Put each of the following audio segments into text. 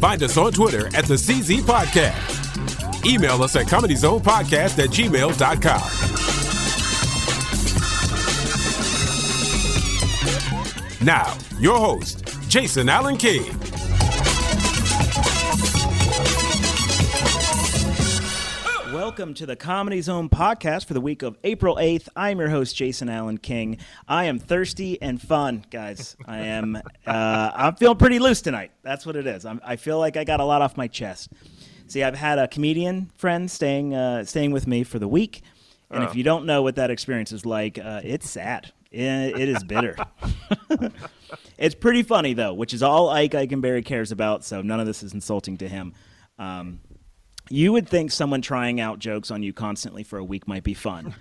Find us on Twitter at the CZ Podcast. Email us at comedyzonepodcast at gmail.com. Now, your host, Jason Allen King. Welcome to the Comedy Zone podcast for the week of April 8th. I'm your host, Jason Allen King. I am thirsty and fun, guys. I am, uh, I'm feeling pretty loose tonight. That's what it is. I'm, I feel like I got a lot off my chest. See, I've had a comedian friend staying, uh, staying with me for the week. And if you don't know what that experience is like, uh, it's sad. It, it is bitter. it's pretty funny, though, which is all Ike Eikenberry cares about. So none of this is insulting to him. Um, you would think someone trying out jokes on you constantly for a week might be fun.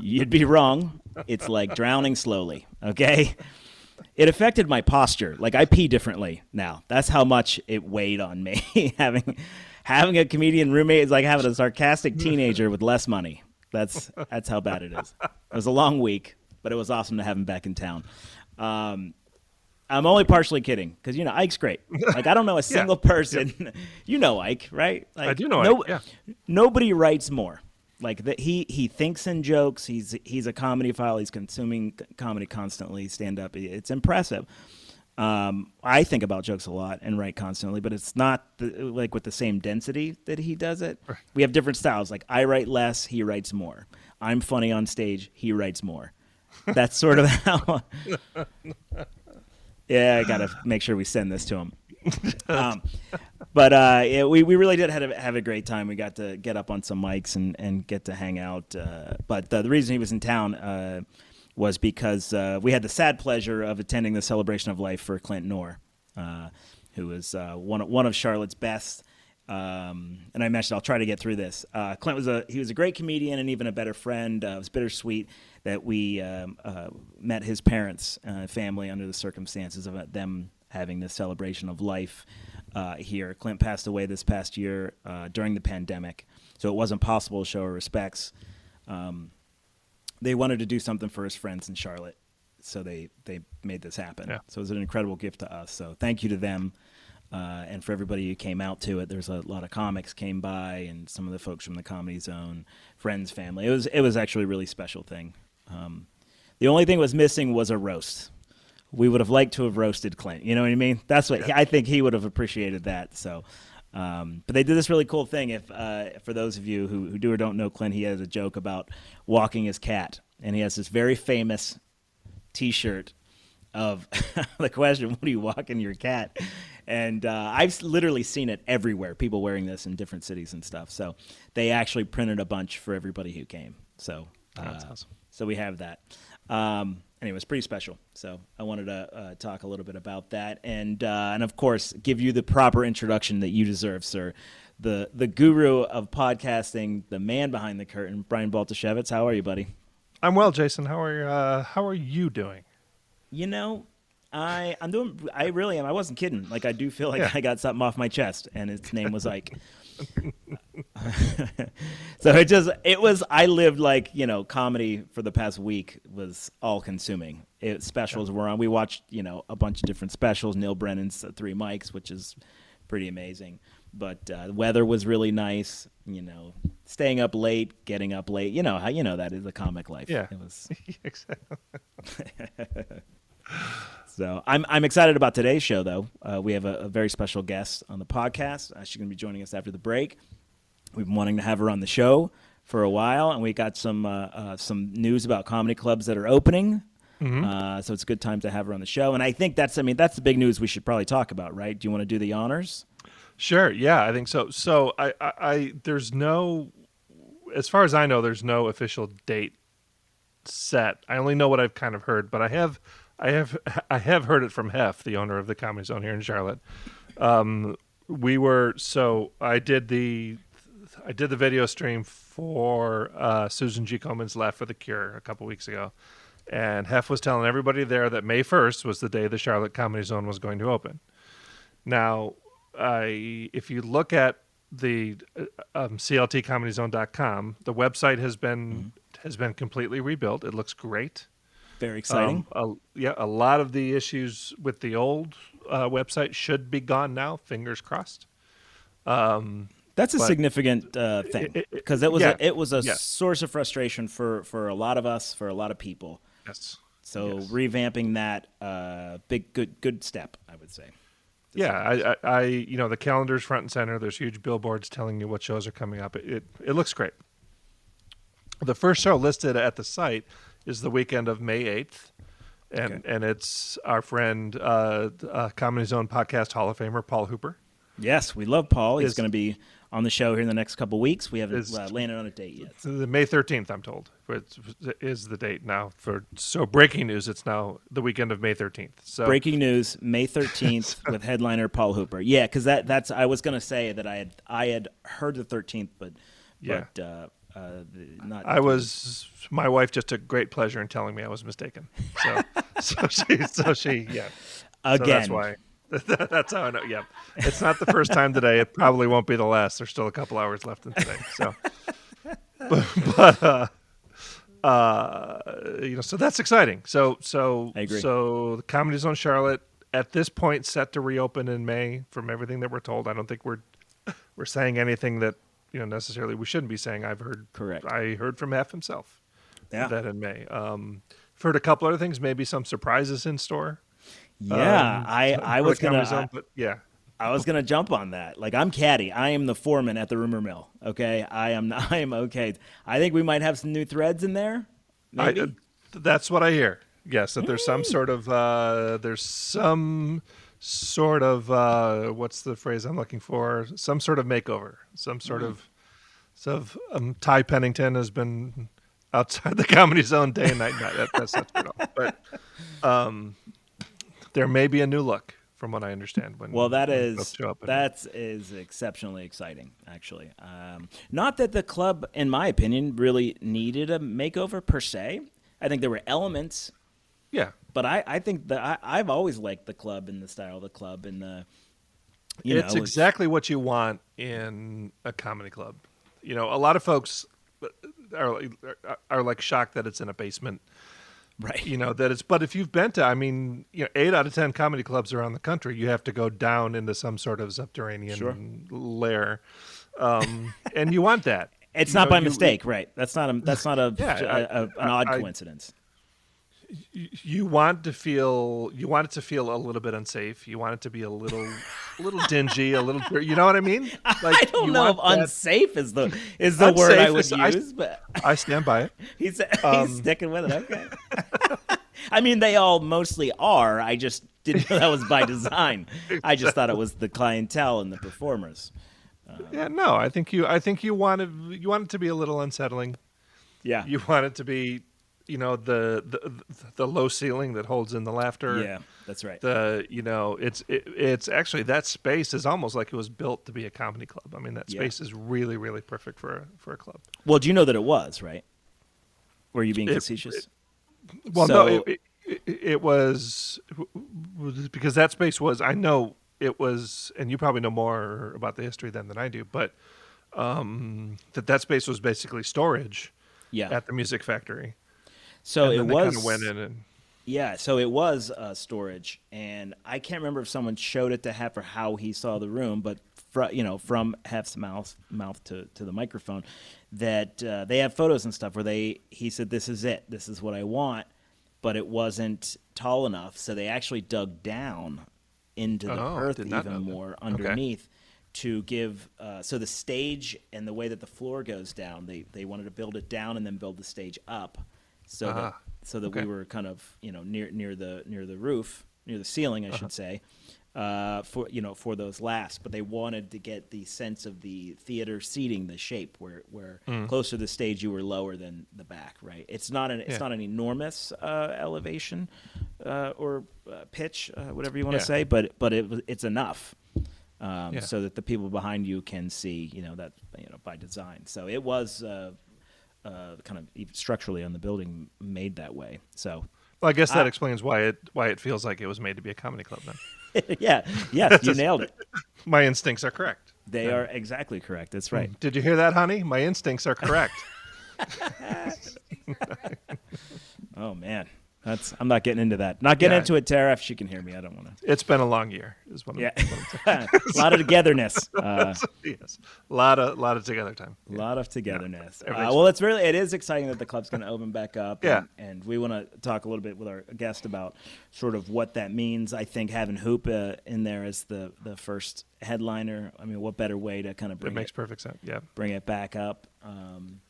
You'd be wrong. It's like drowning slowly, okay? It affected my posture. Like I pee differently now. That's how much it weighed on me. having having a comedian roommate is like having a sarcastic teenager with less money. That's that's how bad it is. It was a long week, but it was awesome to have him back in town. Um, I'm only partially kidding because you know Ike's great. Like I don't know a single person. you know Ike, right? Like, I do know no- Ike, yeah. Nobody writes more. Like that, he he thinks in jokes. He's he's a comedy file. He's consuming comedy constantly. Stand up. It's impressive. Um, I think about jokes a lot and write constantly, but it's not the, like with the same density that he does it. We have different styles. Like I write less, he writes more. I'm funny on stage, he writes more. That's sort of how. Yeah, I gotta make sure we send this to him. um, but uh, yeah, we, we really did have a, have a great time. We got to get up on some mics and, and get to hang out. Uh, but uh, the reason he was in town uh, was because uh, we had the sad pleasure of attending the celebration of life for Clint Noor, uh, who was uh, one of, one of Charlotte's best. Um, and I mentioned I'll try to get through this. Uh, Clint was a he was a great comedian and even a better friend. Uh, it was bittersweet that we um, uh, met his parents' uh, family under the circumstances of them having this celebration of life uh, here. Clint passed away this past year uh, during the pandemic, so it wasn't possible to show our respects. Um, they wanted to do something for his friends in Charlotte, so they they made this happen. Yeah. So it was an incredible gift to us. So thank you to them. Uh, and for everybody who came out to it, there's a lot of comics came by, and some of the folks from the Comedy Zone, friends, family. It was it was actually a really special thing. Um, the only thing was missing was a roast. We would have liked to have roasted Clint. You know what I mean? That's what I think he would have appreciated that. So, um, but they did this really cool thing. If uh, for those of you who, who do or don't know Clint, he has a joke about walking his cat, and he has this very famous T-shirt of the question, "What are you walking your cat?" And uh, I've literally seen it everywhere. People wearing this in different cities and stuff. So they actually printed a bunch for everybody who came. So uh, That's awesome. So we have that. Um, anyway, it's pretty special. So I wanted to uh, talk a little bit about that, and uh, and of course, give you the proper introduction that you deserve, sir. The the guru of podcasting, the man behind the curtain, Brian Baltashevitz. How are you, buddy? I'm well, Jason. How are uh, how are you doing? You know, I I'm doing. I really am. I wasn't kidding. Like I do feel like Yeah. I got something off my chest, and its name was Ike. so it just it was. I lived like you know, comedy for the past week was all consuming. It, specials were on. We watched you know a bunch of different specials. Neal Brennan's Three Mics, which is pretty amazing. But uh, the weather was really nice. You know, staying up late, getting up late. You know how you know that is the comic life. Yeah. it was. Exactly. So I'm I'm excited about today's show, though. Uh, we have a, a very special guest on the podcast. Uh, she's going to be joining us after the break. We've been wanting to have her on the show for a while, and we got some uh, uh, some news about comedy clubs that are opening. Uh, so it's a good time to have her on the show. And I think that's I mean that's the big news we should probably talk about, right? Do you want to do the honors? Sure. Yeah, I think so. So I, I, I there's no, as far as I know, there's no official date set. I only know what I've kind of heard, but I have, I have, I have heard it from Hef, the owner of the Comedy Zone here in Charlotte. Um, we were so I did the I did the video stream for uh, Susan G. Komen's Laugh for the Cure a couple weeks ago, and Hef was telling everybody there that May first was the day the Charlotte Comedy Zone was going to open. Now, I if you look at the uh, um, CLTComedyZone.com, the website has been mm-hmm. has been completely rebuilt. It looks great. Very exciting. Um, a, yeah, a lot of the issues with the old uh, website should be gone now. Fingers crossed. Um, That's a significant uh, thing because it, it, was yeah, a, it was a yes. source of frustration for for a lot of us, for a lot of people. Yes. So yes. revamping that, uh, big good good step, I would say. Yeah, I, I, I, you know, the calendar's front and center. There's huge billboards telling you what shows are coming up. It, it, it looks great. The first show listed at the site is the weekend of May 8th. And, okay. and it's our friend, uh, uh, Comedy Zone podcast Hall of Famer, Paul Hooper. Yes, we love Paul. He's going to be on the show here in the next couple weeks. We haven't is, uh, landed on a date yet. So. May 13th, I'm told, is the date now. For So breaking news, it's now the weekend of May 13th. So Breaking news, May 13th with headliner Paul Hooper. Yeah, because that, that's I was going to say that I had I had heard the 13th, but, yeah. but uh, uh, not. I was. My wife just took great pleasure in telling me I was mistaken. So, so she, so she, yeah. Again. So that's why. that's how I know. Yeah, it's not the first time today. It probably won't be the last. There's still a couple hours left in today. So, but, but uh, uh, you know, so that's exciting. So, so, I agree. so the Comedy Zone Charlotte at this point set to reopen in May. From everything that we're told, I don't think we're we're saying anything that you know necessarily we shouldn't be saying. I've heard correct. I heard from Hef himself. Yeah. That in May. Um, I've heard a couple other things. Maybe some surprises in store. Yeah, um, I I was gonna. Zone, yeah. I was gonna jump on that. Like I'm caddy. I am the foreman at the rumor mill. Okay, I am. Not, I am okay. I think we might have some new threads in there. Maybe. I, uh, that's what I hear. Yes, that there's some mm. sort of uh, there's some sort of uh, what's the phrase I'm looking for? Some sort of makeover. Some sort mm. of so um, Ty Pennington has been outside the comedy zone day and night. that, that's at all. But um, there may be a new look from what I understand. When well, that is that is exceptionally exciting, actually. Um, not that the club, in my opinion, really needed a makeover per se. I think there were elements yeah. But I, I think that I, have always liked the club and the style of the club and the. You it's know, exactly what you want in a comedy club. You know, a lot of folks are are like shocked that it's in a basement. Right. You know, that it's, but if you've been to, I mean, you know, eight out of 10 comedy clubs around the country, you have to go down into some sort of subterranean sure. lair. Um, and you want that. It's you not know, by you, mistake, right? That's not a, that's not a, yeah, a, a an odd I, coincidence you want to feel you want it to feel a little bit unsafe. You want it to be a little a little dingy, a little you know what I mean? Like, I don't know if that... unsafe is the is the word I would is, use, I, but I stand by it. he's um, he's sticking with it. Okay. I mean, they all mostly are. I just didn't know that was by design. I just thought it was the clientele and the performers. Uh, yeah, no, I think you I think you wanted you want it to be a little unsettling. Yeah. You want it to be you know the, the the low ceiling that holds in the laughter. Yeah, that's right. The you know it's it, it's actually that space is almost like it was built to be a comedy club. I mean that space yeah. is really really perfect for a, for a club. Well, do you know that it was right? Were you being it, facetious? It, well, so, no, it, it, was because that space was. I know it was, and you probably know more about the history than than I do, but um, that that space was basically storage. Yeah. At the Music Factory so it was went in and yeah, so it was uh, storage, and I can't remember if someone showed it to Hef or how he saw the room, but fr- you know, from Hef's mouth mouth to, to the microphone, that uh, they have photos and stuff where they he said, "This is it. This is what I want," but it wasn't tall enough, so they actually dug down into the oh, earth even more underneath. Okay. To give uh, so the stage and the way that the floor goes down, they they wanted to build it down and then build the stage up so uh-huh. that so that okay. we were kind of you know near near the near the roof, near the ceiling, I uh-huh. should say, uh, for you know for those laughs. But they wanted to get the sense of the theater seating, the shape where where mm. closer to the stage you were lower than the back. Right? It's not an it's yeah. not an enormous uh, elevation uh, or uh, pitch, uh, whatever you want to yeah. say, but but it it's enough. um, Yeah. so that the people behind you can see, you know, that you know by design. So it was uh, uh, kind of structurally on the building made that way. So Well, I guess that I- explains why it why it feels like it was made to be a comedy club. Then yeah, yes, you nailed it. my instincts are correct. They are exactly correct. That's right. Did you hear that, honey? My instincts are correct. Oh man, that's I'm not getting into that. Not getting Yeah. into it, Tara. If she can hear me, I don't want to. it's been a long year. Is what Yeah, I'm a lot of togetherness. Uh, yes, a lot of lot of together time. A lot of togetherness. Uh, well, it's really it is exciting that the club's going to open back up. Yeah. and, and we want to talk a little bit with our guest about sort of what that means. I think having Hoop uh, in there as the the first headliner. I mean, what better way to kind of bring It makes it, perfect sense. Yeah. bring it back up? Um,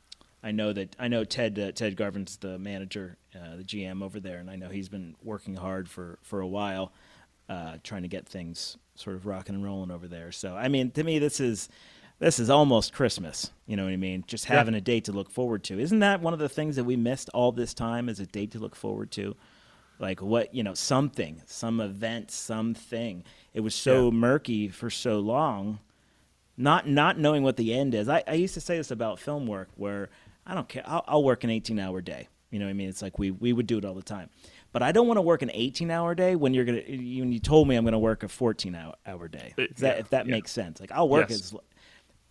I know that I know Ted uh, Ted Garvin's the manager, uh, the GM over there, and I know he's been working hard for for a while, uh, trying to get things sort of rocking and rolling over there. So I mean, to me, this is this is almost Christmas. You know what I mean? Just Yeah. having a date to look forward to. Isn't that one of the things that we missed all this time? Is a date to look forward to? Like what you know, something, some event, something. It was so Yeah. murky for so long not not knowing what the end is. I, I used to say this about film work where I don't care. I'll, I'll work an 18 hour day. You know what I mean? It's like we, we would do it all the time. But I don't want to work an 18 hour day when you're gonna when you told me I'm gonna work a 14 hour, hour day. Uh, If that, yeah, if that yeah. makes sense. Like I'll work Yes. as,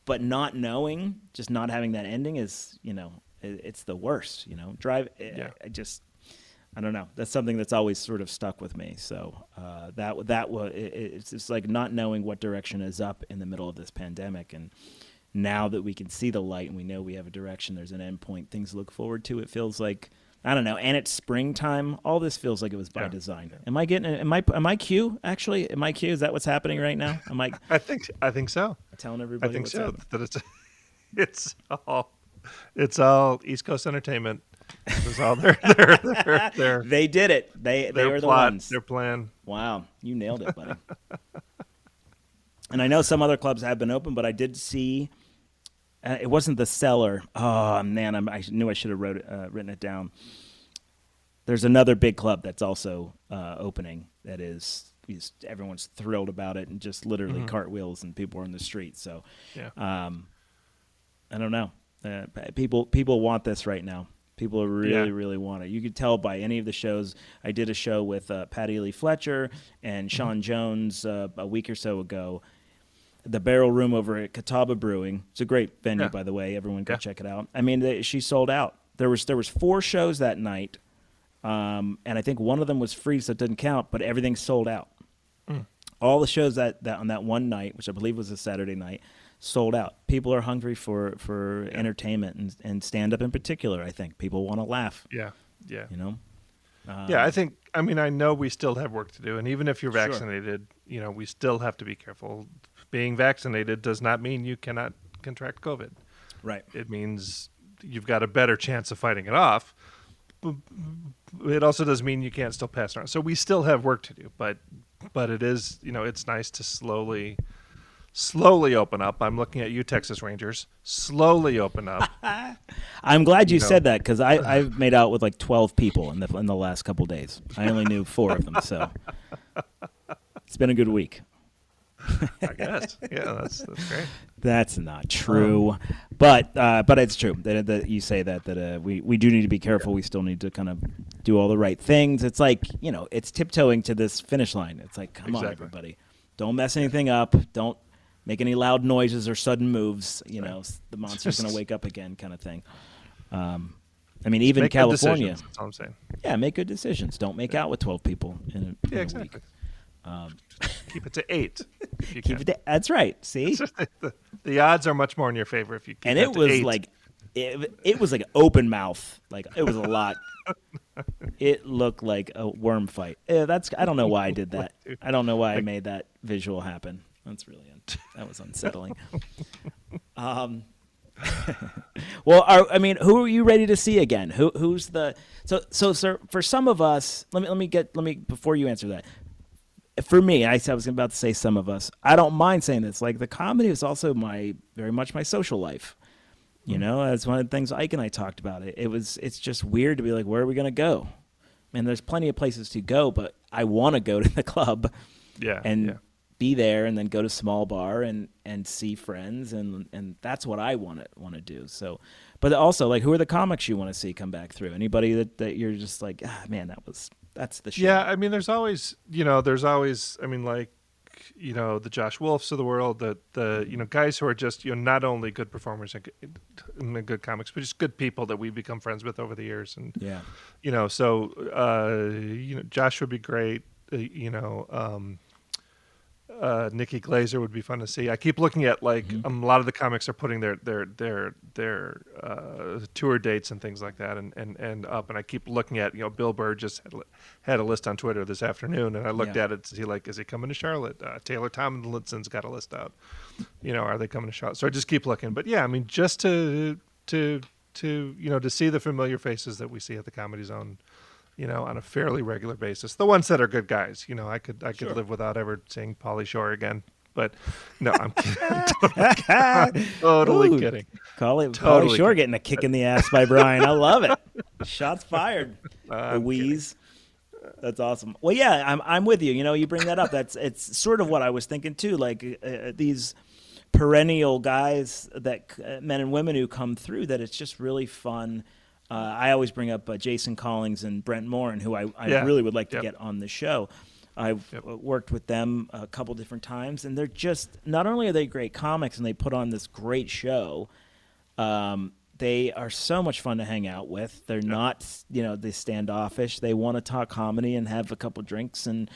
but not knowing, just not having that ending is you know it, it's the worst. You know, drive. Yeah. I, I just I don't know. That's something that's always sort of stuck with me. So uh, that that was it, it's just like not knowing what direction is up in the middle of this pandemic, and now that we can see the light and we know we have a direction, there's an end point, things to look forward to. It feels like I don't know, and it's springtime. All this feels like it was by Yeah. design. Am I getting? Am I? Am I Q? Actually, am I Q? Is that what's happening right now? Am I I think I think so. telling everybody. I think so. happening? That it's it's all it's all East Coast entertainment. It's all their their their their, They did it. They they were the plot, ones. their plan. Wow, you nailed it, buddy. and I know some other clubs have been open, but I did see uh, it wasn't the Cellar. Oh man, I'm, I knew I should have wrote it, uh, written it down. There's another big club that's also uh, opening. That is, is everyone's thrilled about it, and just literally cartwheels and people are in the street. So Yeah. um, I don't know. Uh, people people want this right now. People really Yeah. really want it. You could tell by any of the shows. I did a show with uh, Patty Lee Fletcher and Mm-hmm. Sean Jones uh, a week or so ago. The Barrel Room over at Catawba Brewing. It's a great venue, Yeah. by the way. Everyone go Yeah. check it out. I mean, they, she sold out. There was there was four shows that night, um, and I think one of them was free, so it didn't count. But everything sold out. Mm. All the shows that, that on that one night, which I believe was a Saturday night, sold out. People are hungry for for entertainment and, and stand up in particular. I think people want to laugh. Yeah. Yeah. You know. yeah, I think. I mean, I know we still have work to do, and even if you're Sure. vaccinated, you know, we still have to be careful. Being vaccinated does not mean you cannot contract COVID. Right. It means you've got a better chance of fighting it off. It also does mean you can't still pass it around. So we still have work to do, but but it is you know it's nice to slowly slowly open up. I'm looking at you, Texas Rangers. Slowly open up. I'm glad you know. said that because I I've made out with like 12 people in the in the last couple days. I only knew four of them, so it's been a good week. I guess. Yeah, that's that's great. That's not true, but uh, but it's true that, that you say that that uh, we we do need to be careful. We still need to kind of do all the right things. It's like you know, it's tiptoeing to this finish line. It's like, come on, everybody, don't mess anything up. Don't make any loud noises or sudden moves. You know, the monster's going to wake up again, kind of thing. Um, I mean, even Make good California, That's all I'm saying. yeah, make good decisions. Don't make out with twelve people in a, in Yeah, a exactly. week. Um, Keep it to eight. if you Keep can. it. That's right. See, the, the odds are much more in your favor if you keep and it to was eight. like it, it was like open mouth like it was a lot it looked like a worm fight Eh, that's i don't know why i did that i don't know why i made that visual happen that's really un- that was unsettling um well are, i mean who are you ready to see again who who's the so so sir for some of us let me let me get let me before you answer that for me, I, I was about to say some of us. I don't mind saying this. Like the comedy is also my very much my social life. You know, that's one of the things Ike and I talked about. It, it was it's just weird to be like, where are we going to go? And there's plenty of places to go, but I want to go to the club. Yeah, and yeah. be there and then go to small bar and and see friends and and that's what I want to want to do. So, but also like who are the comics you want to see come back through? Anybody that that you're just like, ah, man, that was that's the shit. Yeah, I mean, there's always, you know, there's always, I mean, like, you know, the Josh Wolfs of the world, the the you know guys who are just you know not only good performers and good, and good comics, but just good people that we've become friends with over the years, and Yeah. you know, so uh, you know, Josh would be great. Uh, you know, um, uh, Nikki Glazer would be fun to see. I keep looking at like um, a lot of the comics are putting their their their their uh, tour dates and things like that, and, and and up. And I keep looking at you know Bill Burr just had, a- had a list on Twitter this afternoon, and I looked Yeah. at it to see like is he coming to Charlotte? Uh, Taylor Tomlinson's got a list out. You know, are they coming to Charlotte? So I just keep looking. But yeah, I mean, just to to to you know to see the familiar faces that we see at the Comedy Zone you know, on a fairly regular basis. The ones that are good guys, you know, I could I could live without ever seeing Pauly Shore again. But no, I'm kidding. totally Ooh. kidding. Call it Totally. Totally Shore getting a kick in the ass by Brian. I love it. Shots fired. I'm Louise. That's awesome. Well, yeah, I'm I'm with you. You know, you bring that up. That's it's sort of what I was thinking too. Like uh, these perennial guys that uh, men and women who come through. That it's just really fun. Uh, I always bring up uh, Jason Collins and Brent Morin, who I, I Yeah. really would like to Yep. get on the show. I've Yep. worked with them a couple different times, and they're just not only are they great comics and they put on this great show, um, they are so much fun to hang out with. They're not, you know, they standoffish. They want to talk comedy and have a couple drinks and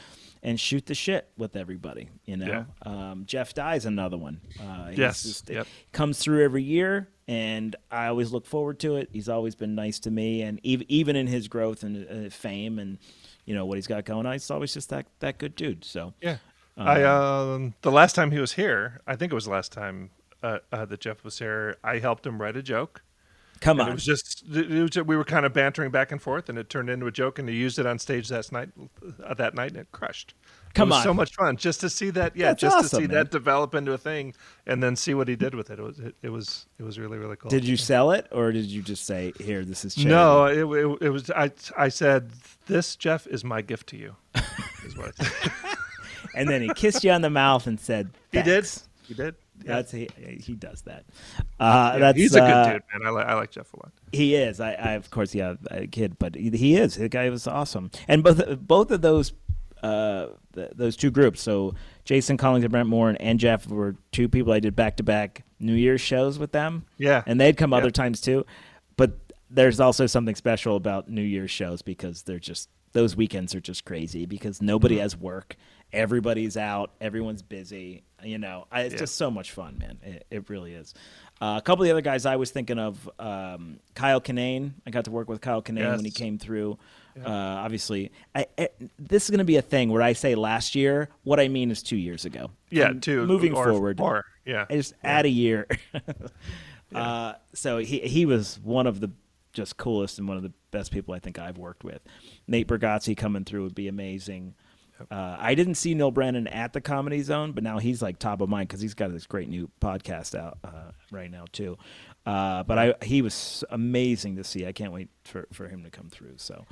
and shoot the shit with everybody. You know, um, Jeff Dye's another one. Uh, Yes, just- yep. comes through every year, and I always look forward to it. He's always been nice to me, and ev- even in his growth and uh, fame and you know what he's got going on, he's always just that that good dude. So Yeah. I um the last time he was here, I think it was the last time uh, uh, that Jeff was here. I helped him write a joke. come And on, it was just it was we were kind of bantering back and forth, and it turned into a joke. And he used it on stage that night. Uh, that night, and it crushed. Come it was on. so much fun just to see that. Yeah, That's just to see man. that develop into a thing, and then see what he did with it. It was it, it was it was really really cool. did you sell it or did you just say here this is charity? No, it, it, it was. I I said this, Jeff, is my gift to you. Is what and then he kissed you on the mouth and said he did. He did. Yeah. That's he, he does that. Uh, Yeah, that's he's a good uh, dude, man. I like I like Jeff a lot. He is. I, I of course, yeah, a kid, but he, he is. The guy was awesome. And both both of those uh, th- those two groups. So Jason Collins and Brent Morin and Jeff were two people I did back to back New Year's shows with them. Yeah. and they'd come Yeah. other times too. But there's also something special about New Year's shows because they're just those weekends are just crazy because nobody Mm-hmm. has work. Everybody's out. Everyone's busy. You know, I, it's Yeah. just so much fun, man. It, it really is. Uh, a couple of the other guys I was thinking of, um, Kyle Kinane. I got to work with Kyle Kinane when he came through. Uh, obviously, I, I, this is going to be a thing where I say last year. What I mean is two years ago. Yeah, And two Moving or forward, more. Yeah, I just add a year. uh, so he he was one of the just coolest and one of the best people I think I've worked with. Nate Bargatze coming through would be amazing. Uh, I didn't see Neal Brennan at the Comedy Zone, but now he's like top of mind because he's got this great new podcast out uh, right now too. Uh, but I he was amazing to see. I can't wait for, for him to come through. So,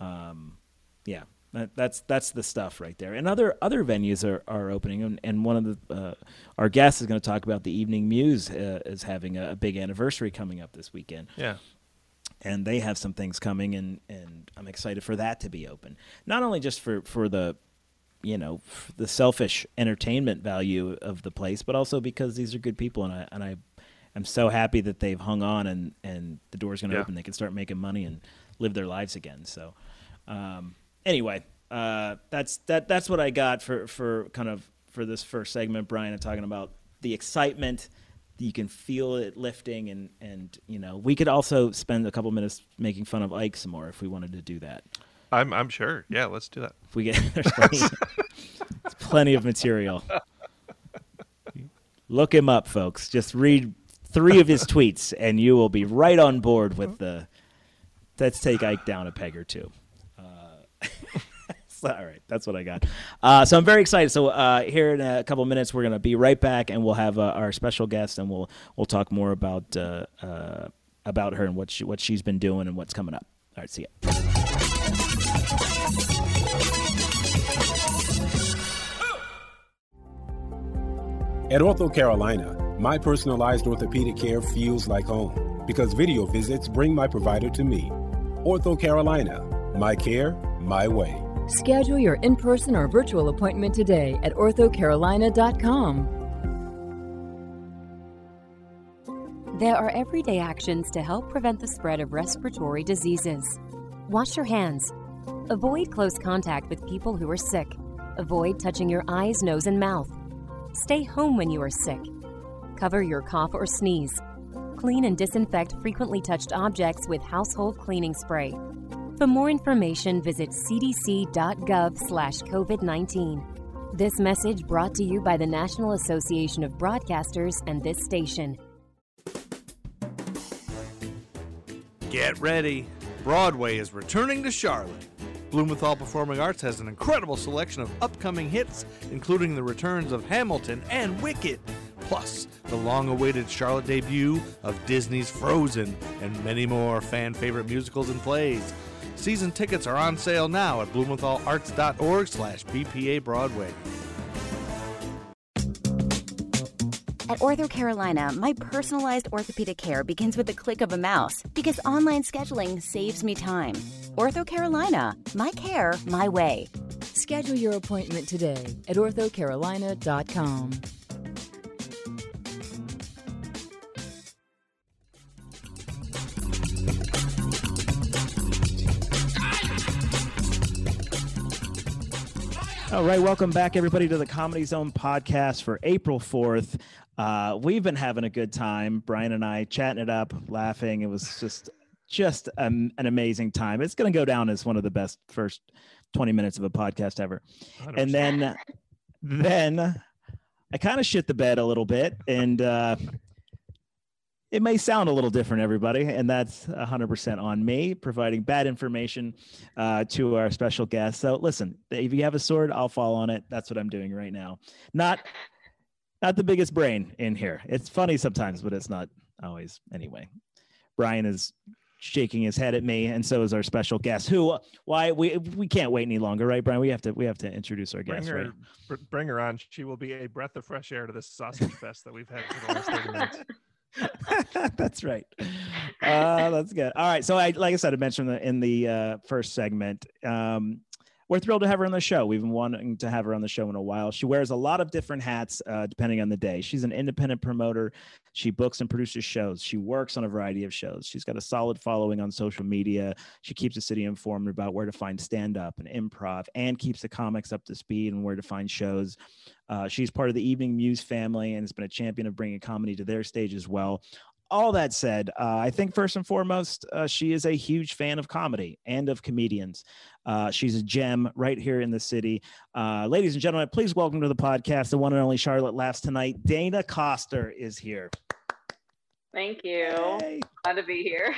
um, yeah, that, that's that's the stuff right there. And other other venues are, are opening, and, and one of the uh, our guests is going to talk about the Evening Muse uh, is having a, a big anniversary coming up this weekend yeah. and they have some things coming and and I'm excited for that to be open. Not only just for for the you know the selfish entertainment value of the place, but also because these are good people and I and I am so happy that they've hung on and and the door's going to Yeah. open. They can start making money and live their lives again. So um, anyway, uh, that's that that's what I got for for kind of for this first segment, Brian, and talking about the excitement. You can feel it lifting, and and you know we could also spend a couple minutes making fun of Ike some more if we wanted to do that. I'm I'm sure. Yeah, let's do that. If we get there's plenty, there's plenty of material. Look him up, folks. Just read three of his tweets, and you will be right on board with the. Let's take Ike down a peg or two. All right, that's what I got. Uh, so I'm very excited. So uh, here in a couple minutes, we're gonna be right back, and we'll have uh, our special guest, and we'll we'll talk more about uh, uh, about her and what she, what she's been doing and what's coming up. All right, see ya. At Ortho Carolina, my personalized orthopedic care feels like home because video visits bring my provider to me. Ortho Carolina, my care, my way. Schedule your in person or virtual appointment today at orthocarolina.com. There are everyday actions to help prevent the spread of respiratory diseases. Wash your hands. Avoid close contact with people who are sick. Avoid touching your eyes, nose, and mouth. Stay home when you are sick. Cover your cough or sneeze. Clean and disinfect frequently touched objects with household cleaning spray. For more information, visit cdc.gov/covid19. This message brought to you by the National Association of Broadcasters and this station. Get ready. Broadway is returning to Charlotte. Blumenthal Performing Arts has an incredible selection of upcoming hits, including the returns of Hamilton and Wicked, plus the long awaited Charlotte debut of Disney's Frozen, and many more fan favorite musicals and plays. Season tickets are on sale now at blumenthalarts.org slash BPA Broadway. At Ortho Carolina, my personalized orthopedic care begins with the click of a mouse because online scheduling saves me time. Ortho Carolina, my care, my way. Schedule your appointment today at orthocarolina.com. All right, welcome back, everybody, to the Comedy Zone podcast for April 4th. Uh, we've been having a good time, Brian and I, chatting it up, laughing. It was just just um, an amazing time. It's going to go down as one of the best first 20 minutes of a podcast ever. 100%. And then, then I kind of shit the bed a little bit and, uh, it may sound a little different, everybody, and that's 100% on me providing bad information uh, to our special guest. So, listen, if you have a sword, I'll fall on it. That's what I'm doing right now. Not, not the biggest brain in here. It's funny sometimes, but it's not always. Anyway, Brian is shaking his head at me, and so is our special guest. Who? Why we we can't wait any longer, right, Brian? We have to we have to introduce our bring guest. Her, right? Bring her on. She will be a breath of fresh air to this sausage fest that we've had for the last thirty minutes. that's right. Uh, that's good. All right. So I, like I said, I mentioned in the uh, first segment, um, we're thrilled to have her on the show. We've been wanting to have her on the show in a while. She wears a lot of different hats uh, depending on the day. She's an independent promoter. She books and produces shows. She works on a variety of shows. She's got a solid following on social media. She keeps the city informed about where to find stand up and improv and keeps the comics up to speed and where to find shows. Uh, she's part of the Evening Muse family and has been a champion of bringing comedy to their stage as well all that said, uh, I think first and foremost, uh, she is a huge fan of comedy and of comedians. Uh, she's a gem right here in the city. Uh, ladies and gentlemen, please welcome to the podcast the one and only Charlotte Laughs Tonight. Dana Koster is here. Thank you. Hey. Glad to be here.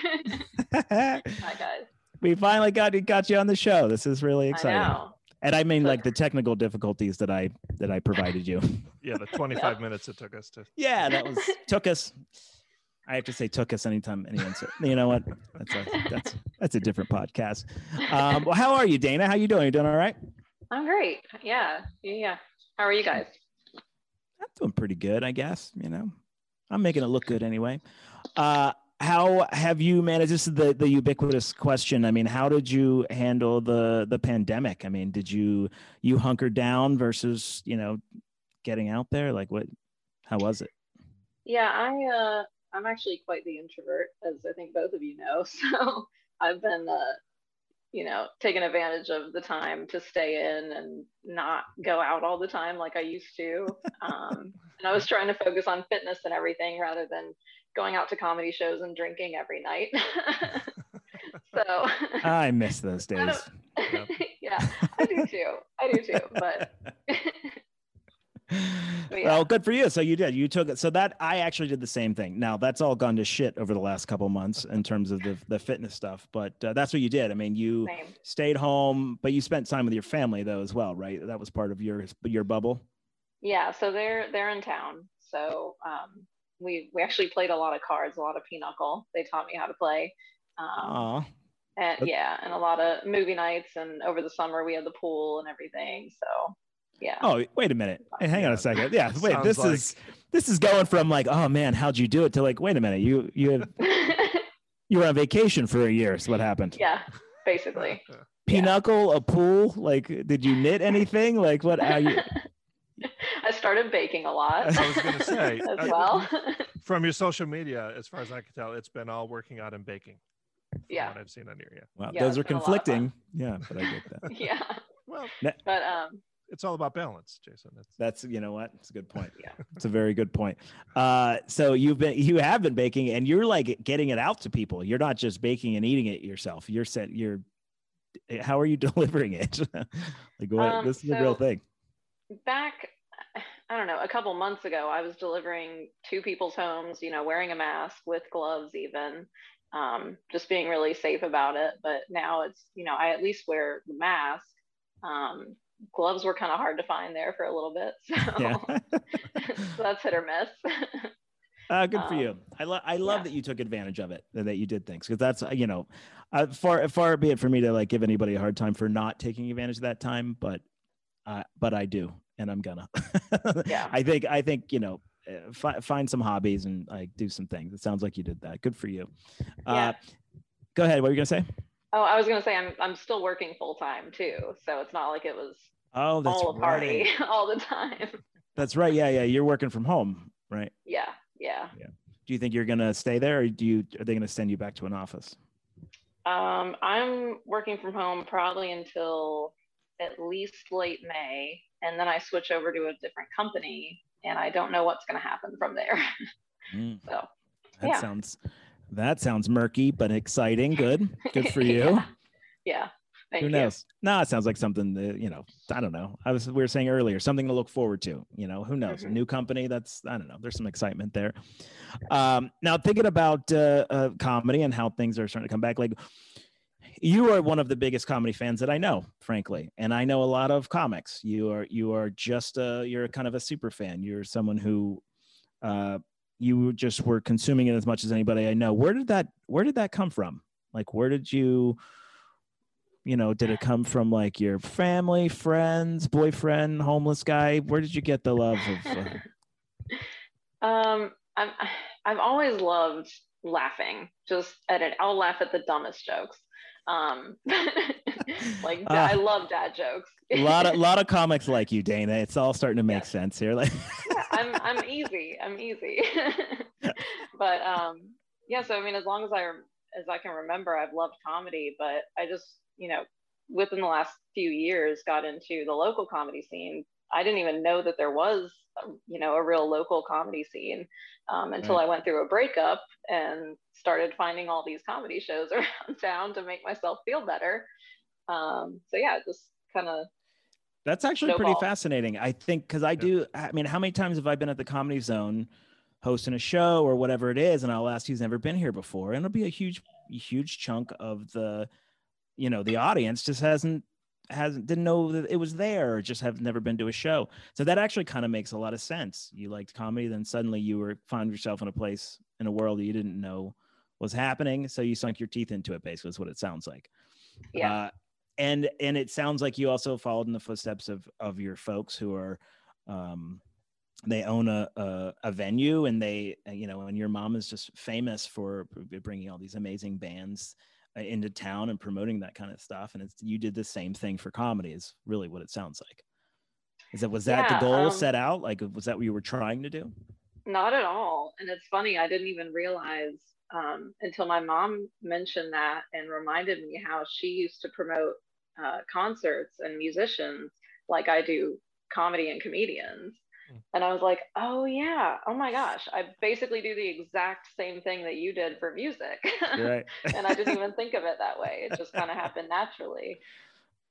Hi guys. We finally got got you on the show. This is really exciting. And I mean, like the technical difficulties that I that I provided you. Yeah, the 25 minutes it took us to. Yeah, that was took us. I have to say took us anytime anyone said, you know what? That's a, that's, that's a different podcast. Um, well, how are you, Dana? How you doing? You doing all right? I'm great. Yeah. Yeah. How are you guys? I'm doing pretty good, I guess, you know, I'm making it look good anyway. Uh, how have you managed this is the, the ubiquitous question i mean how did you handle the the pandemic i mean did you you hunker down versus you know getting out there like what how was it yeah i uh I'm actually quite the introvert, as I think both of you know. So I've been, uh, you know, taking advantage of the time to stay in and not go out all the time like I used to. Um, and I was trying to focus on fitness and everything rather than going out to comedy shows and drinking every night. so I miss those days. yeah, I do too. I do too. But yeah. Well, good for you. So you did. You took it. So that I actually did the same thing. Now that's all gone to shit over the last couple months in terms of the the fitness stuff. But uh, that's what you did. I mean, you same. stayed home, but you spent time with your family though as well, right? That was part of your your bubble. Yeah. So they're they're in town. So um, we we actually played a lot of cards, a lot of pinochle. They taught me how to play. Um, and yeah, and a lot of movie nights. And over the summer we had the pool and everything. So Yeah. Oh, wait a minute. Hey, hang on a second. Yeah, wait. Sounds This like- is this is going from like, oh man, how'd you do it to like, wait a minute, you you had, you were on vacation for a year. So what happened? yeah, basically. Pinochle, a pool. Like, did you knit anything? Like, what? How you? I started baking a lot I was gonna say as well. from your social media, as far as I can tell, it's been all working out and baking. Yeah. what I've seen on here. Yeah. Wow, Yeah, those are it's been a lot of conflicting. Yeah, but I get that. yeah. Well, But um it's all about balance, Jason. That's That's you know what? It's a good point. Yeah. It's a very good point. Uh, so you've been you have been baking and you're like getting it out to people. You're not just baking and eating it yourself. You're set. You're how are you delivering it? like what? Um, this is the real thing. back I don't know, a couple months ago I was delivering to people's homes, you know, wearing a mask with gloves even. Um, just being really safe about it. But now it's, you know, I at least wear the mask. Um, gloves were kind of hard to find there for a little bit. So, Yeah. so that's hit or miss. Uh, good for Um, you. I love I love yeah. that you took advantage of it, and that you did things because that's uh, you know, uh, far far be it for me to like give anybody a hard time for not taking advantage of that time, but uh, but I do, and I'm gonna. Yeah. I think I think you know, uh, fi- find some hobbies and like do some things. It sounds like you did that. Good for you. Uh, Yeah. go ahead. What were you gonna say? Oh, I was gonna say I'm I'm still working full time too. So it's not like it was Oh, that's all a party right. all the time. That's right. Yeah, yeah. You're working from home, right? yeah, yeah. Yeah. Do you think you're gonna stay there, or do you are they gonna send you back to an office? Um, I'm working from home probably until at least late May, and then I switch over to a different company, and I don't know what's going to happen from there. Mm. so, That Yeah. sounds that sounds murky but exciting. Good. Good for you. yeah. yeah. Thank Who you. knows? No, it sounds like something that, you know, I don't know. I was we were saying earlier, something to look forward to. You know, who knows? A Mhm. new company, that's I don't know. There's some excitement there. Um, now thinking about uh, uh comedy and how things are starting to come back, like you are one of the biggest comedy fans that I know, frankly, and I know a lot of comics. You are you are just a you're kind of a super fan. You're someone who uh you just were consuming it as much as anybody I know. Where did that where did that come from? Like where did you you know, did it come from like your family, friends, boyfriend, homeless guy? Where did you get the love of uh, Um, I'm, I've always loved laughing. Just at it, I'll laugh at the dumbest jokes. Um, like Ah. I love dad jokes. a lot of lot of comics like you, Dana? It's all starting to make Yeah. sense here. Like yeah, I'm I'm easy. I'm easy. but um, yeah. So I mean, as long as I as I can remember, I've loved comedy. But I just you know within the last few years got into the local comedy scene. I didn't even know that there was you know a real local comedy scene um, until I went through a breakup and started finding all these comedy shows around town to make myself feel better. Um, so yeah, just kind of That's actually pretty fascinating. I think because I do. I mean, how many times have I been at the Comedy Zone, hosting a show or whatever it is, and I'll ask who's never been here before, and it'll be a huge, huge chunk of the, you know, the audience just hasn't hasn't didn't know that it was there or just have never been to a show. So that actually kind of makes a lot of sense. You liked comedy, then suddenly you were found yourself in a place in a world that you didn't know was happening. So you sunk your teeth into it. Basically, is what it sounds like. yeah. Uh, and and it sounds like you also followed in the footsteps of of your folks who are um they own a, a a venue and they you know and your mom is just famous for bringing all these amazing bands into town and promoting that kind of stuff and it's you did the same thing for comedy is really what it sounds like is that was that Yeah, the goal um, set out like was that what you were trying to do Not at all. And it's funny, I didn't even realize um, until my mom mentioned that and reminded me how she used to promote uh, concerts and musicians like I do comedy and comedians. Hmm. And I was like, oh, yeah. Oh my gosh. I basically do the exact same thing that you did for music. Right and I didn't even think of it that way. It just kind of happened naturally.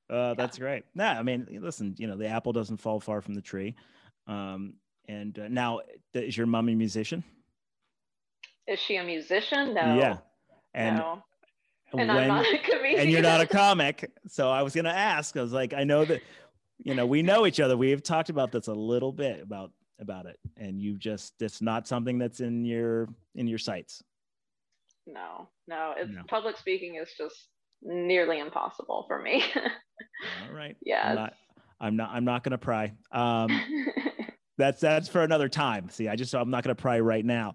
Uh, that's great. Nah, I mean, listen, you know, the apple doesn't fall far from the tree. Um, and uh, now, is your mom a musician? Is she a musician? No. Yeah. And no. when, And I'm not a comedian. and you're not a comic, so I was gonna ask. I was like, I know that, you know, we know each other. We've talked about this a little bit about about it, and you just it's not something that's in your in your sights. No, no. It's No. public speaking is just nearly impossible for me. All right. Yeah, I'm not, I'm not. I'm not going to pry. Um, that's that's for another time. See, I just I'm not going to pry right now.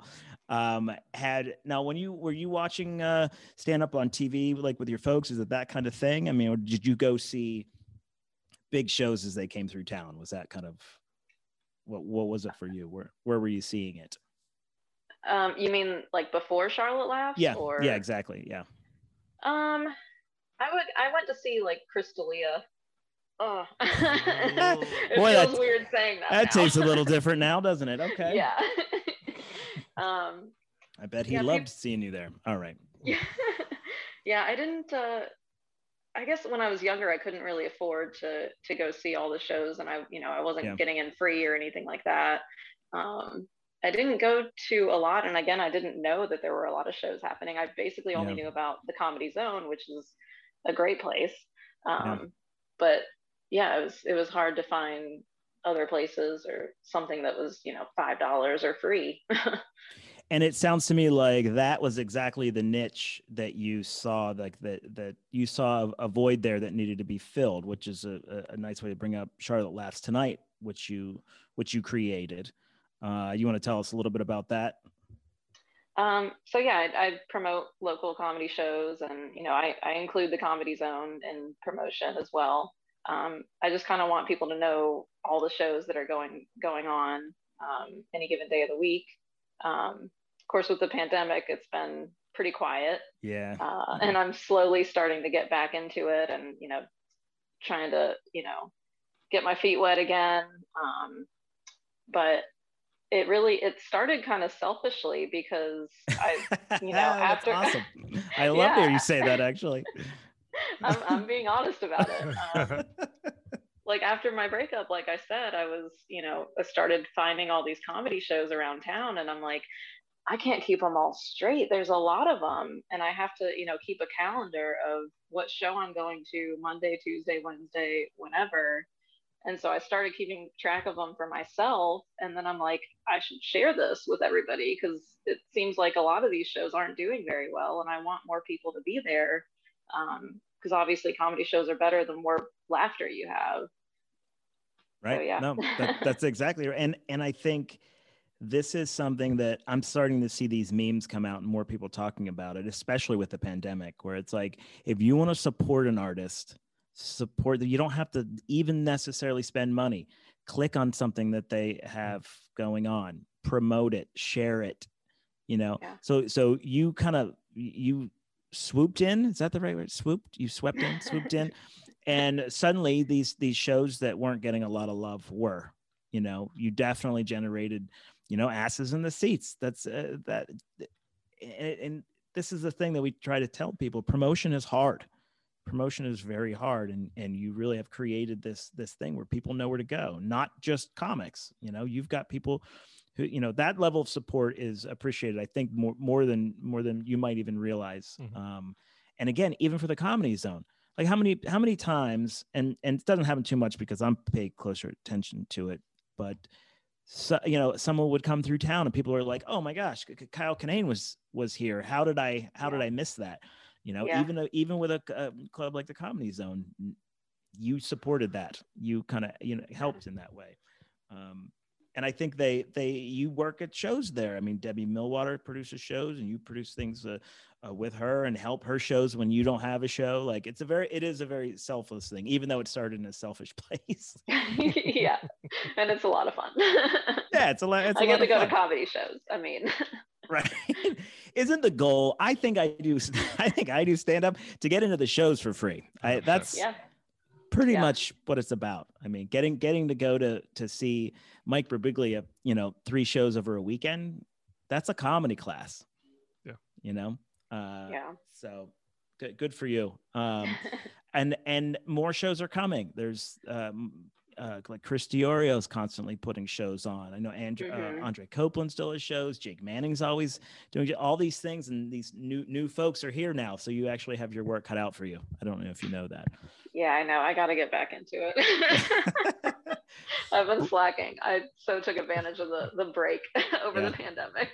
Um, had now when you were you watching uh, stand up on TV like with your folks? Is it that kind of thing? I mean, or did you go see big shows as they came through town? Was that kind of what what was it for you? Where where were you seeing it? Um, you mean like before Charlotte Laughs? Yeah, Or yeah, exactly. Yeah. Um, I would. I went to see like Chris D'Elia. Oh, it Boy, feels that- weird saying that. That now. tastes a little different now, doesn't it? Okay. yeah. um. I bet he Yeah, loved peop- seeing you there. All right. Yeah. yeah. I didn't. Uh, I guess when I was younger, I couldn't really afford to to go see all the shows, and I, you know, I wasn't Yeah. getting in free or anything like that. Um, I didn't go to a lot, and again, I didn't know that there were a lot of shows happening. I basically only Yeah. knew about the Comedy Zone, which is a great place. Um, Yeah. But yeah, it was it was hard to find other places or something that was you know five dollars or free. And it sounds to me like that was exactly the niche that you saw, like that that you saw a, void there that needed to be filled, which is a, a, nice way to bring up Charlotte Laughs tonight, which you which you created. Uh, you want to tell us a little bit about that? Um, so yeah, I, I promote local comedy shows, and you know, I, I include the Comedy Zone in promotion as well. Um, I just kind of want people to know all the shows that are going going on um, any given day of the week. Um, course, with the pandemic, it's been pretty quiet, Yeah. uh, and I'm slowly starting to get back into it, and you know, trying to you know get my feet wet again. Um, but it really it started kind of selfishly because I you know That's after awesome. I love to hear you say that. Actually. I'm, I'm being honest about it. Um, like after my breakup, like I said, I was, you know, I started finding all these comedy shows around town, and I'm like, I can't keep them all straight. There's a lot of them, and I have to, you know, keep a calendar of what show I'm going to Monday, Tuesday, Wednesday, whenever. And so I started keeping track of them for myself, and then I'm like, I should share this with everybody because it seems like a lot of these shows aren't doing very well, and I want more people to be there um, because obviously comedy shows are better the more laughter you have. right yeah. no that, that's exactly right and and i think this is something that i'm starting to see these memes come out and more people talking about it especially with the pandemic where it's like if you want to support an artist support that you don't have to even necessarily spend money. Click on something that they have going on promote it share it you know? Yeah. so so you kind of you swooped in is that the right word? Swooped? You swept in swooped in? And suddenly these these shows that weren't getting a lot of love were you know? You definitely generated you know asses in the seats. That's uh, that and, and this is the thing that we try to tell people promotion is hard. Promotion is very hard and and you really have created this this thing where people know where to go not just comics you know you've got people who you know that level of support is appreciated i think more more than more than you might even realize. Mhm. um and again even for the comedy zone like how many how many times and and it doesn't happen too much because i'm paying closer attention to it but so you know someone would come through town and people are like oh my gosh kyle Kinane was was here. How did i how did i miss that? You know Yeah. even though even with a, a club like the comedy zone you supported that. You kind of you know helped in that way. Um and I think they they you work at shows there. I mean, Debbie Millwater produces shows, and you produce things uh, uh, with her and help her shows when you don't have a show. Like it's a very it is a very selfless thing, even though it started in a selfish place. yeah, and it's a lot of fun. yeah, it's a lot. It's a I get lot to go fun. to comedy shows. I mean, right isn't the goal i think i do i think i do stand up to get into the shows for free I, that's yeah, pretty Yeah. much what it's about i mean getting getting to go to to see mike Birbiglia, you know three shows over a weekend that's a comedy class Yeah. you know uh yeah. so good good for you um and and more shows are coming there's um uh, like Chris Diorio is constantly putting shows on. I know Andre, Mhm. uh, Andre Copeland still has shows. Jake Manning's always doing all these things, and these new new folks are here now. So you actually have your work cut out for you. I don't know if you know that. Yeah, I know. I got to get back into it. I've been slacking. I so took advantage of the the break over Yeah. the pandemic.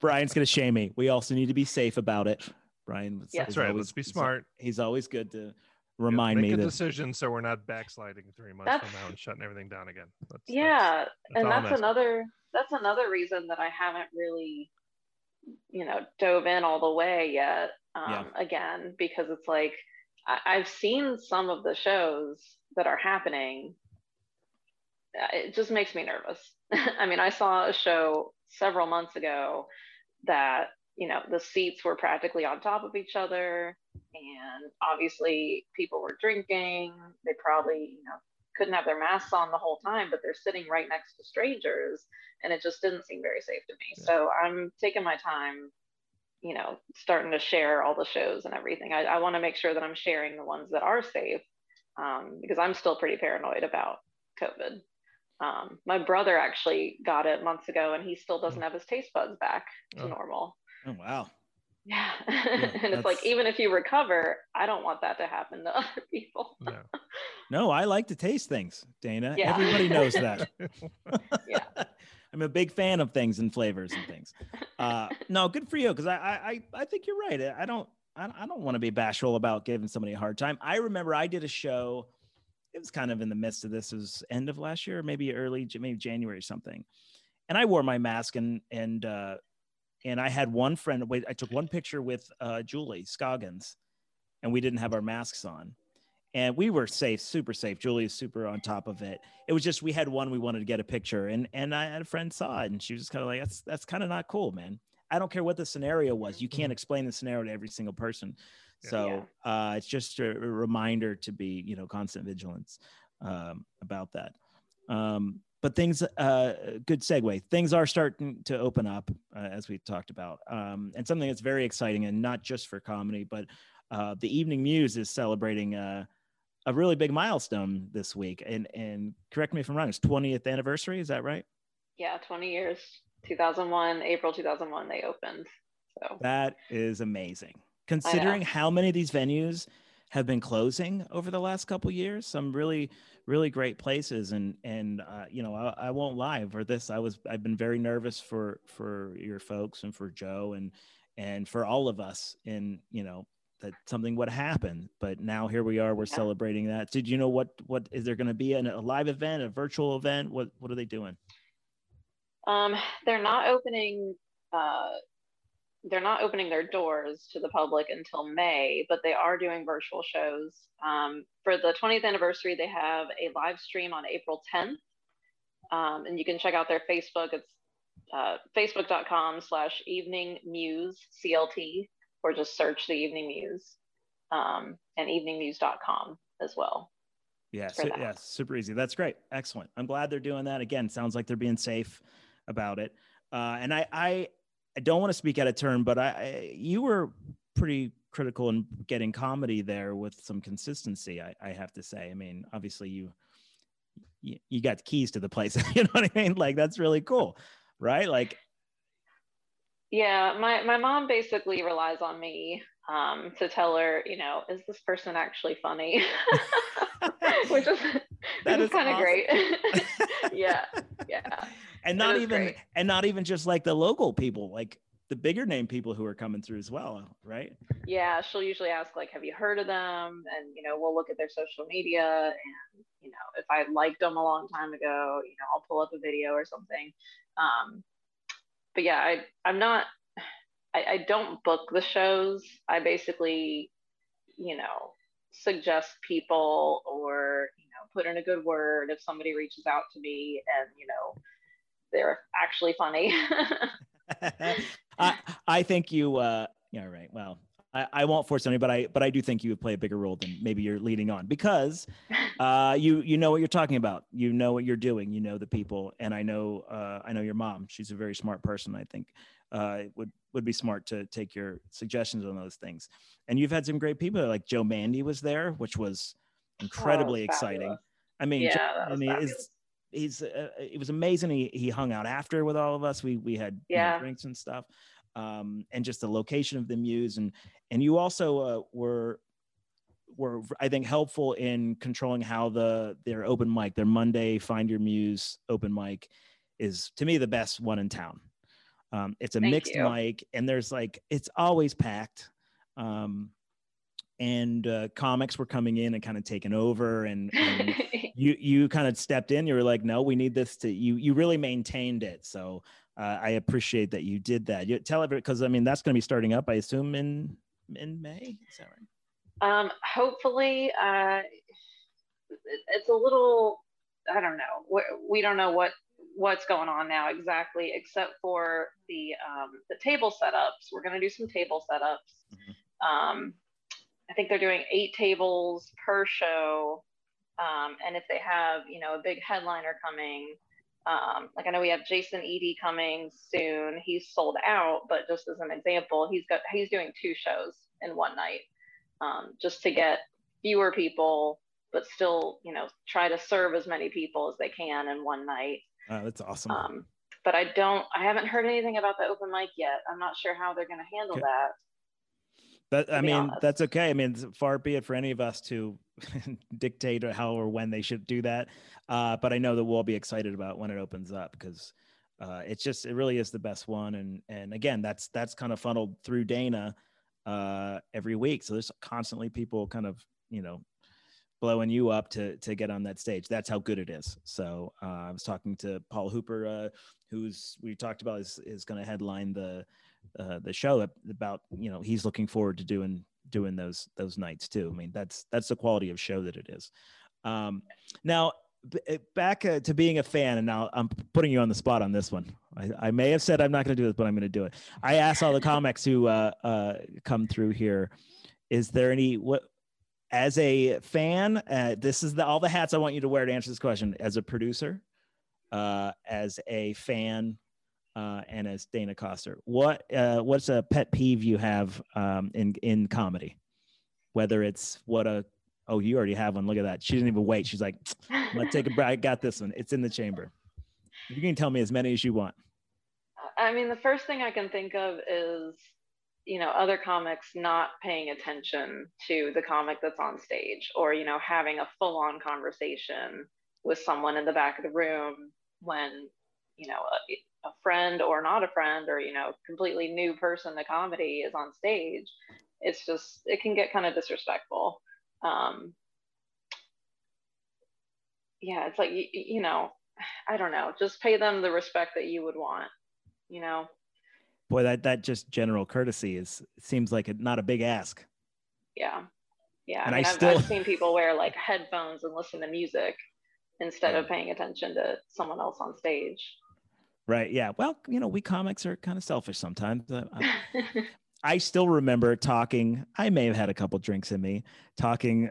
Brian's gonna shame me. We also need to be safe about it. Brian, Yeah. That's right. always- Let's be he's- smart. He's always good to remind make me a that decision so we're not backsliding three months from now and shutting everything down again. That's, yeah that's and that's another that's another reason that i haven't really you know dove in all the way yet um, Yeah. again because it's like I, i've seen some of the shows that are happening Uh, it just makes me nervous i mean i saw a show several months ago that you know the seats were practically on top of each other and obviously people were drinking. They probably you know couldn't have their masks on the whole time but they're sitting right next to strangers and it just didn't seem very safe to me. So i'm taking my time you know starting to share all the shows and everything. I, I want to make sure that i'm sharing the ones that are safe um, because i'm still pretty paranoid about covid. Um, my brother actually got it months ago and he still doesn't have his taste buds back to Oh. normal oh wow yeah. Yeah, and it's like, even if you recover, I don't want that to happen to other people. No. no i like to taste things dana Yeah. everybody knows that Yeah. i'm a big fan of things and flavors and things uh no good for you because I, I i i think you're right i don't i, I don't want to be bashful about giving somebody a hard time i remember i did a show it was kind of in the midst of this it was end of last year maybe early maybe january or something and i wore my mask and and uh and i had one friend wait i took one picture with uh julie scoggins and we didn't have our masks on. And we were safe super safe. Julie is super on top of it. It was just we had one we wanted to get a picture and and i had a friend saw it and she was kind of like that's that's kind of not cool man. I don't care what the scenario was. You can't explain the scenario to every single person. So uh it's just a, a reminder to be you know constant vigilance um about that. Um but things uh good segue things are starting to open up uh, as we talked about um and something that's very exciting and not just for comedy but uh the evening muse is celebrating uh a really big milestone this week and and correct me if i'm wrong it's 20th anniversary is that right Yeah. 20 years, 2001, April 2001, they opened. So, that is amazing considering how many of these venues have been closing over the last couple years some really really great places. And and uh, you know I, I won't lie for this i was i've been very nervous for for your folks and for joe and and for all of us in you know that something would happen. But now here we are we're Yeah. celebrating that. Did you know what what is there going to be an, a live event a virtual event? What what are they doing? Um, they're not opening, uh, they're not opening their doors to the public until May, but they are doing virtual shows. Um, for the 20th anniversary, they have a live stream on April 10th. Um, and you can check out their Facebook. It's uh, facebook.com slash evening muse CLT, or just search the evening muse um, and eveningmuse.com as well. Yeah, su- yeah, super easy. That's great. Excellent. I'm glad they're doing that. Again, sounds like they're being safe about it. Uh, and I, I, I don't want to speak out of turn, but I, I, you were pretty critical in getting comedy there with some consistency. I, I have to say. I mean, obviously you, you, you got the keys to the place. you know what I mean? Like that's really cool, right? Like, Yeah, my, my mom basically relies on me um, to tell her, you know, is this person actually funny? which is, That which is is kind of awesome. great. yeah, yeah. And not even, great. and not even just like the local people, like the bigger name people who are coming through as well, right? Yeah, she'll usually ask, like, have you heard of them? And, you know, we'll look at their social media. And, you know, if I liked them a long time ago, you know, I'll pull up a video or something. Um, but yeah, I, I'm not, I, I don't book the shows. I basically, you know, suggest people or, you know, put in a good word if somebody reaches out to me and, you know, they're actually funny. I I think you uh yeah right well I, I won't force anybody but I but I do think you would play a bigger role than maybe you're leading on because uh you you know what you're talking about. You know what you're doing. You know the people. And I know uh I know your mom. She's a very smart person I think. Uh it would would be smart to take your suggestions on those things. And you've had some great people like Joe Mande was there which was incredibly Oh, was exciting. I mean Yeah, Joe that was Mande is fabulous. He's uh, it was amazing. He he hung out after with all of us. We we had you know, drinks and stuff um and just the location of the muse. And and you also uh, were were i think helpful in controlling how the their open mic their monday find your muse open mic is to me the best one in town. Um it's a Thank mixed you. mic and there's like it's always packed. Um and uh, comics were coming in and kind of taking over, and, and you you kind of stepped in. You were like, no, we need this to you. You really maintained it. So uh, I appreciate that you did that. You tell everybody because I mean that's going to be starting up, I assume in in May. Is that right? Um, hopefully, uh, it's a little. I don't know. We, we don't know what what's going on now exactly, except for the um, the table setups. We're going to do some table setups. Mm-hmm. Um, I think they're doing eight tables per show, um, and if they have you know a big headliner coming, um, like I know we have Jason Eady coming soon. He's sold out, but just as an example, he's got he's doing two shows in one night, um, just to get fewer people, but still you know try to serve as many people as they can in one night. Oh, that's awesome. Um, but I don't, I haven't heard anything about the open mic yet. I'm not sure how they're going to handle okay. that. That I mean, honest. that's okay. I mean, far be it for any of us to dictate how or when they should do that. Uh, but I know that we'll be excited about when it opens up because uh, it's just it really is the best one. And and again, that's that's kind of funneled through Dana uh, every week. So there's constantly people kind of you know blowing you up to to get on that stage. That's how good it is. So uh, I was talking to Paul Hooper, uh, who's we talked about is is going to headline the uh, the show about you know he's looking forward to doing doing those those nights too. I mean that's that's the quality of show that it is. Um, now b- eh, back uh, to being a fan, and now I'm putting you on the spot on this one. I, I may have said I'm not going to do this, but I'm going to do it. I asked all the comics who uh, uh, come through here. Is there any what as a fan? Uh, this is the all the hats I want you to wear to answer this question. As a producer, uh, as a fan, uh, and as Dana Koster. What uh, what's a pet peeve you have um, in in comedy? Whether it's what a oh you already have one. Look at that. She didn't even wait. She's like, gonna take a break. I got this one. It's in the chamber. You can tell me as many as you want. I mean, the first thing I can think of is you know other comics not paying attention to the comic that's on stage or you know having a full on conversation with someone in the back of the room when you know a, friend or not a friend or you know completely new person to comedy is on stage it's just it can get kind of disrespectful. Um yeah it's like you, you know i don't know just pay them the respect that you would want you know? Boy that that just general courtesy is seems like a, not a big ask. Yeah yeah and i mean I still... I've, I've seen people wear like headphones and listen to music instead of paying attention to someone else on stage Right. Yeah. Well, you know, we comics are kind of selfish sometimes. I, I still remember talking. I may have had a couple drinks in me, talking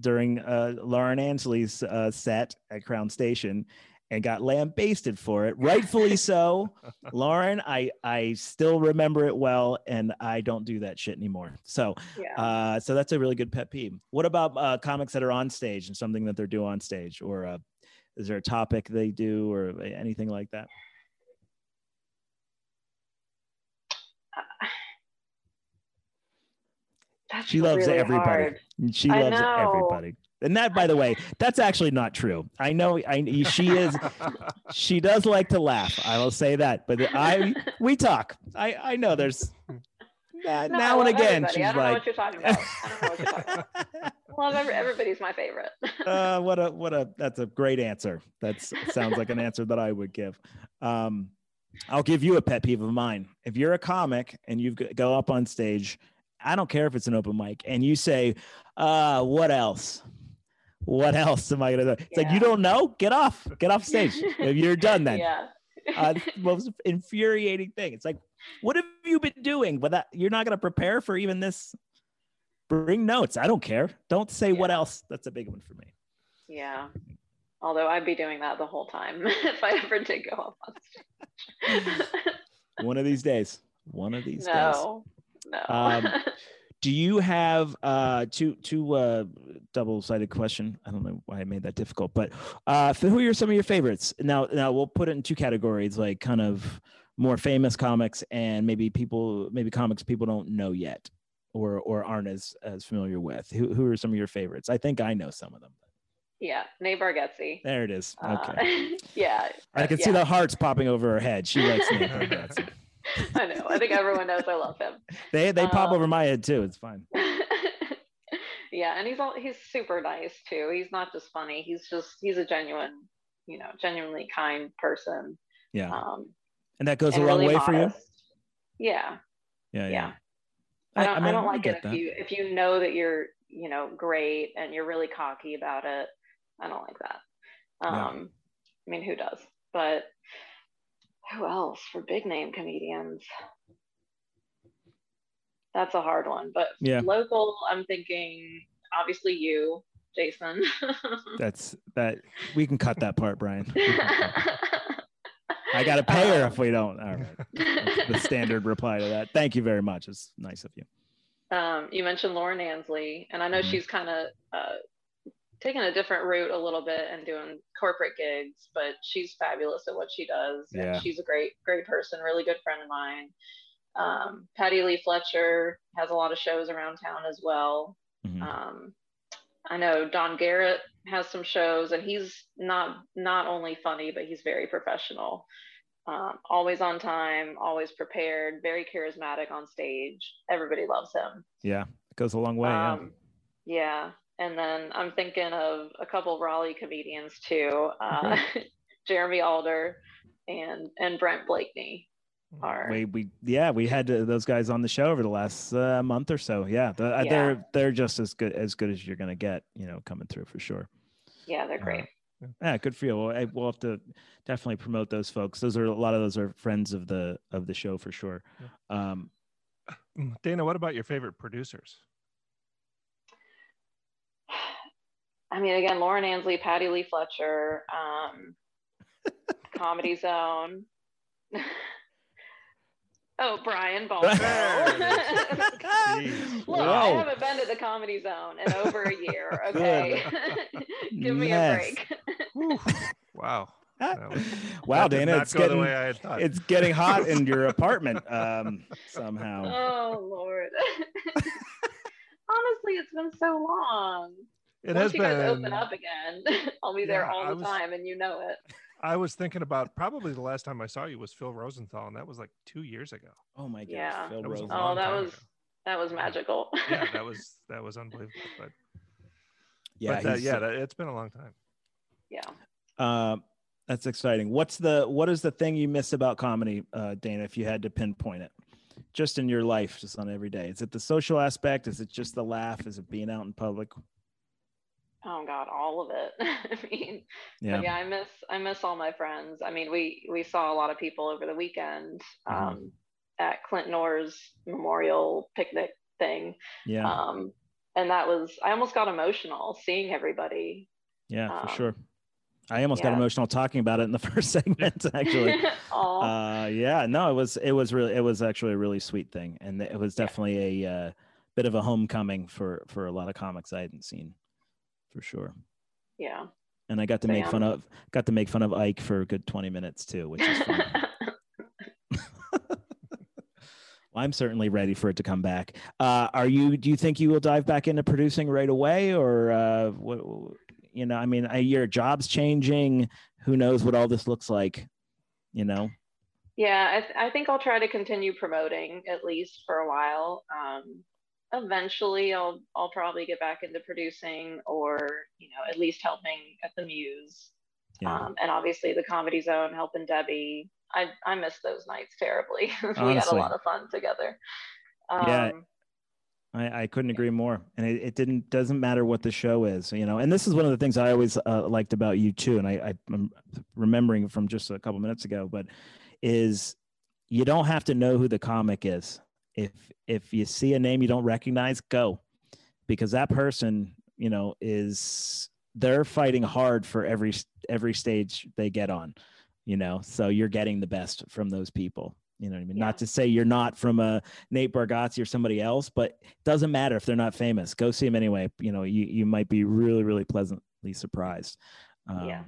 during uh, Lauren Ansley's uh, set at Crown Station, and got lambasted for it, rightfully so. Lauren, I I still remember it well, and I don't do that shit anymore. So, yeah. uh, so that's a really good pet peeve. What about uh, comics that are on stage and something that they're doing on stage, or uh, is there a topic they do or anything like that? That's she loves really everybody. Hard. She loves everybody. And that, by the way, that's actually not true. I know I she is she does like to laugh. I will say that. But I we talk. I I know there's uh, no, now and again she's I don't like, know what you're talking about. I don't know what you're talking about. love every, everybody's my favorite. uh, what a what a that's a great answer. That sounds like an answer that I would give. Um, I'll give you a pet peeve of mine. If you're a comic and you go up on stage, I don't care if it's an open mic, and you say, uh, "What else?" What else am I gonna do? It's yeah. like you don't know. Get off. Get off stage. if you're done, then. Yeah. uh, most infuriating thing. It's like, what have you been doing? But that you're not going to prepare for even this bring notes. I don't care. Don't say yeah. what else. That's a big one for me. Yeah. Although I'd be doing that the whole time if I ever did go up on stage. one of these days. One of these no, days. No. Um, do you have uh two two uh double-sided question i don't know why i made that difficult but uh who are some of your favorites now now we'll put it in two categories like kind of more famous comics and maybe people maybe comics people don't know yet or or aren't as as familiar with? Who who are some of your favorites? I think I know some of them. Yeah, Nate Bargatze. There it is. Uh, okay. Uh, yeah. I can yeah. see the hearts popping over her head. She likes Nate I know. I think everyone knows I love him. They they um, pop over my head too. It's fine. yeah, and he's all he's super nice too. He's not just funny. He's just he's a genuine, you know, genuinely kind person. Yeah. Um, and that goes a and long really way for you. Yeah, Yeah, yeah. yeah. I don't, I, mean, don't like get it that. if you if you know that you're you know great and you're really cocky about it. I don't like that. Yeah. Um, I mean, who does? But who else for big name comedians? That's a hard one. But Yeah. local, I'm thinking obviously you, Jason. That's that. We can cut that part, Brian. I got to pay her if we don't. All right. That's the standard reply to that. Thank you very much. It's nice of you. Um, you mentioned Lauren Ansley, and I know Mhm. she's kind of uh, taking a different route a little bit and doing corporate gigs, but she's fabulous at what she does. Yeah. And she's a great, great person, really good friend of mine. Um, Patty Lee Fletcher has a lot of shows around town as well. Mhm. Um, I know Don Garrett has some shows, and he's not not only funny, but he's very professional. Um, always on time, always prepared, very charismatic on stage. Everybody loves him. Yeah, it goes a long way. yeah. Um, yeah. And then I'm thinking of a couple Raleigh comedians too, uh, Jeremy Alder and and Brent Blakeney are. we we yeah we had uh, those guys on the show over the last uh, month or so yeah, the, uh, Yeah. they're they're just as good as good as you're gonna get you know coming through for sure Yeah, they're great. yeah good for you well, I, we'll have to definitely promote those folks those are a lot of those are friends of the of the show for sure um Mm, Dana, what about your favorite producers? I mean, again, Lauren Ansley, Patty Lee Fletcher, um, Comedy Zone. oh, Brian Baldo. Jeez. Look, I haven't been to the Comedy Zone in over a year. Okay, give me Yes. a break. Wow. That wow that dana it's getting way I had thought. it's getting hot in your apartment um somehow Oh Lord. Honestly, it's been so long. It Once has you guys been. open up again, I'll be there Yeah, all the was- time, and you know it. I was thinking about probably the last time I saw you was Phil Rosenthal, and that was like two years ago. oh my gosh Yeah. Phil That was. Oh, that was ago. that was magical. Yeah, that was that was unbelievable. But yeah but, uh, he's- yeah, that, it's been a long time. yeah. Um, that's exciting. What's the what is the thing you miss about comedy, uh, Dana? If you had to pinpoint it, just in your life, just on every day, is it the social aspect? Is it just the laugh? Is it being out in public? Oh God, all of it. I mean, Yeah, yeah, I miss I miss all my friends. I mean, we we saw a lot of people over the weekend Mm-hmm. um, at Clint Orr's memorial picnic thing, yeah, um, and that was I almost got emotional seeing everybody. yeah, for um, sure. I almost got emotional talking about it in the first segment, actually. Uh, yeah, no, it was it was really it was actually a really sweet thing, and it was definitely a uh, bit of a homecoming for for a lot of comics I hadn't seen, for sure. yeah. And I got to make fun of got to make fun of Ike for a good twenty minutes too, which is fun. Well, I'm certainly ready for it to come back. Uh, are you? Do you think you will dive back into producing right away, or uh, what? You know, I mean, I, your job's changing. Who knows what all this looks like? You know. Yeah, I, th- I think I'll try to continue promoting at least for a while. Um, eventually, I'll I'll probably get back into producing, or you know, at least helping at the Muse, Yeah. um, and obviously the Comedy Zone, helping Debbie. I I miss those nights terribly. we had a lot of fun together. Um, Yeah. I, I couldn't agree more. And it, it didn't doesn't matter what the show is, you know. And this is one of the things I always uh, liked about you too. And I, I, I'm remembering from just a couple minutes ago, but is you don't have to know who the comic is. If if you see a name you don't recognize, go, because that person, you know, is they're fighting hard for every every stage they get on, you know. So you're getting the best from those people. You know what I mean? Yeah. Not to say you're not from a Nate Bargatze or somebody else, but it doesn't matter if they're not famous. Go see them anyway. You know, you you might be really really pleasantly surprised. Um, Yeah.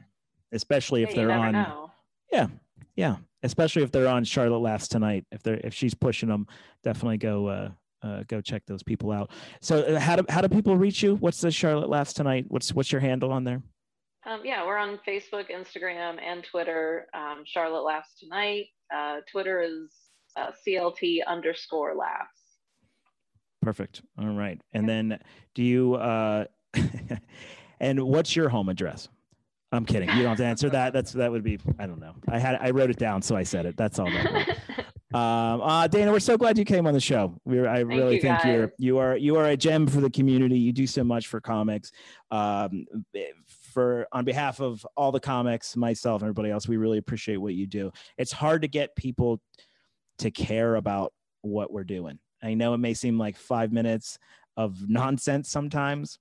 Especially if yeah, they're on. know. Yeah, yeah. Especially if they're on Charlotte Laughs tonight. If they're if she's pushing them, definitely go uh, uh go check those people out. So uh, how do how do people reach you? What's the Charlotte Laughs tonight? What's what's your handle on there? Um, yeah, we're on Facebook, Instagram, and Twitter. Um, Charlotte laughs tonight. Uh, Twitter is uh, CLT underscore laughs. Perfect. All right. And then do you uh and what's your home address? I'm kidding. You don't have to answer that. That's that would be I don't know. I had I wrote it down so I said it. That's all that. Um, uh, Dana, we're so glad you came on the show. We're, I really you, think guys. you're you are you are a gem for the community. You do so much for comics. Um, for on behalf of all the comics, myself and everybody else, we really appreciate what you do. It's hard to get people to care about what we're doing. I know it may seem like five minutes of nonsense sometimes,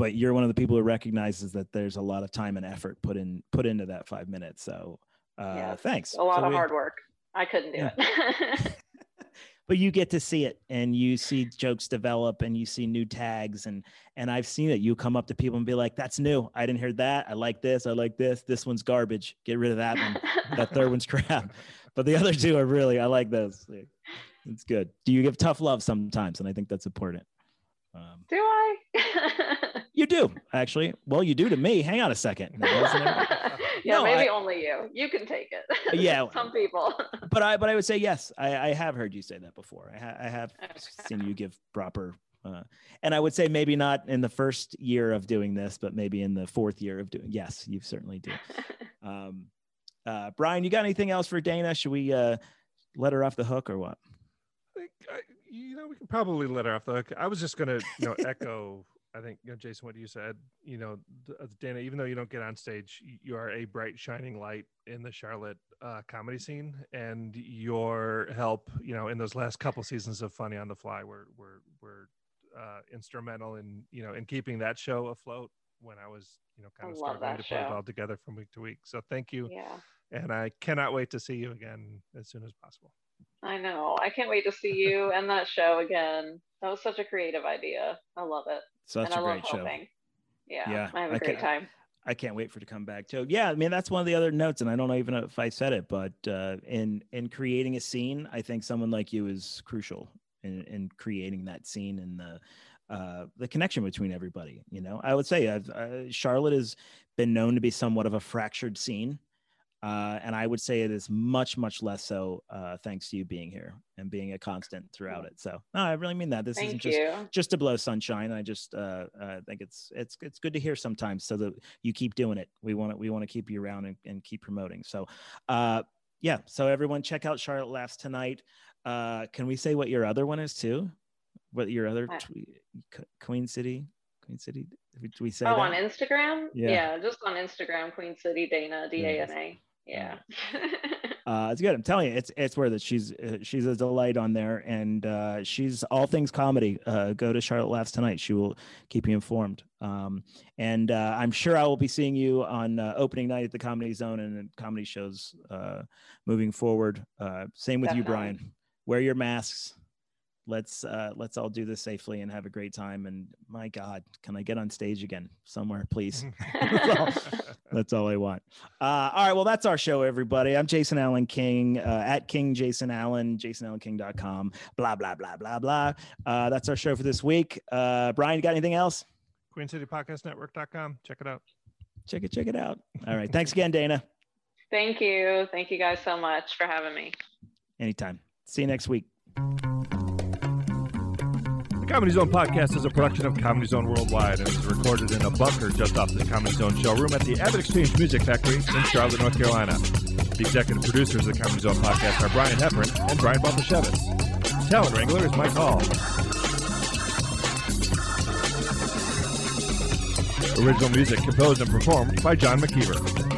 but you're one of the people who recognizes that there's a lot of time and effort put in put into that five minutes. So uh, Yeah, thanks. A lot So of we- hard work. I couldn't do Yeah. it. but you get to see it and you see jokes develop and you see new tags and and I've seen it. You come up to people and be like, "That's new. I didn't hear that. I like this. I like this. This one's garbage. Get rid of that one. that third one's crap." But the other two are really. I like those. It's good. Do you give tough love sometimes? And I think that's important. Um, do I? you do actually. Well, you do to me. Hang on a second. yeah, No, maybe I- only you. You can take it. Yeah. Some people. but I but I would say yes. I, I have heard you say that before. I, ha- I have Okay. seen you give proper, uh, and I would say maybe not in the first year of doing this, but maybe in the fourth year of doing. Yes, you certainly do. Um, uh, Brian, you got anything else for Dana? Should we uh, let her off the hook or what? I think, I, you know, we can probably let her off the hook. I was just gonna, you know, echo. I think, you know, Jason, what you said. You know, uh, Dana, even though you don't get on stage, you are a bright, shining light in the Charlotte uh, comedy scene, and your help, you know, in those last couple seasons of Funny on the Fly, were were were uh, instrumental in, you know, in keeping that show afloat when I was, you know, kind of struggling to put it all together from week to week. So thank you, yeah. and I cannot wait to see you again as soon as possible. I know. I can't wait to see you and that show again. That was such a creative idea. I love it. Such and a I great show. helping. Yeah, Yeah, I have a I great time. I can't wait for it to come back too. Yeah, I mean that's one of the other notes, and I don't know even if I said it, but uh, in in creating a scene, I think someone like you is crucial in, in creating that scene and the uh, the connection between everybody. You know, I would say uh, Charlotte has been known to be somewhat of a fractured scene, uh, and I would say it is much much less so uh, thanks to you being here and being a constant throughout it. So no, I really mean that. This isn't just you. just to blow sunshine. I just uh, uh, think it's it's it's good to hear sometimes, so that you keep doing it. We want to we want to keep you around and, and keep promoting. So, uh, yeah. So everyone, check out Charlotte Laughs tonight. Uh, can we say what your other one is too? What your other Queen City, Queen City? Did we say Oh, that? on Instagram? Yeah. just on Instagram, Queen City Dana, D A N A. Yeah. Uh, it's good. I'm telling you, it's it's worth it. She's uh, she's a delight on there, and uh, she's all things comedy. Uh, go to Charlotte Laughs tonight. She will keep you informed. Um, and uh, I'm sure I will be seeing you on uh, opening night at the Comedy Zone and comedy shows uh, moving forward. Uh, same with you, Brian. Wear your masks. Let's uh, let's all do this safely and have a great time. And my God, can I get on stage again somewhere, please? That's all- That's all I want. Uh, all right. Well, that's our show, everybody. I'm Jason Allen King uh, at King Jason Allen, jasonallenking.com, blah, blah, blah, blah, blah. Uh, that's our show for this week. Uh, Brian, you got anything else? QueenCityPodcastNetwork.com. Check it out. Check it, check it out. All right. Thanks again, Dana. Thank you. Thank you guys so much for having me. Anytime. See you next week. Comedy Zone podcast is a production of Comedy Zone Worldwide and is recorded in a bunker just off the Comedy Zone showroom at the AvidXchange Music Factory in Charlotte, North Carolina. The executive producers of the Comedy Zone podcast are Brian Heffern and Brian Baltashevitz. Talent Wrangler is Mike Hall. Original music composed and performed by John McKeever.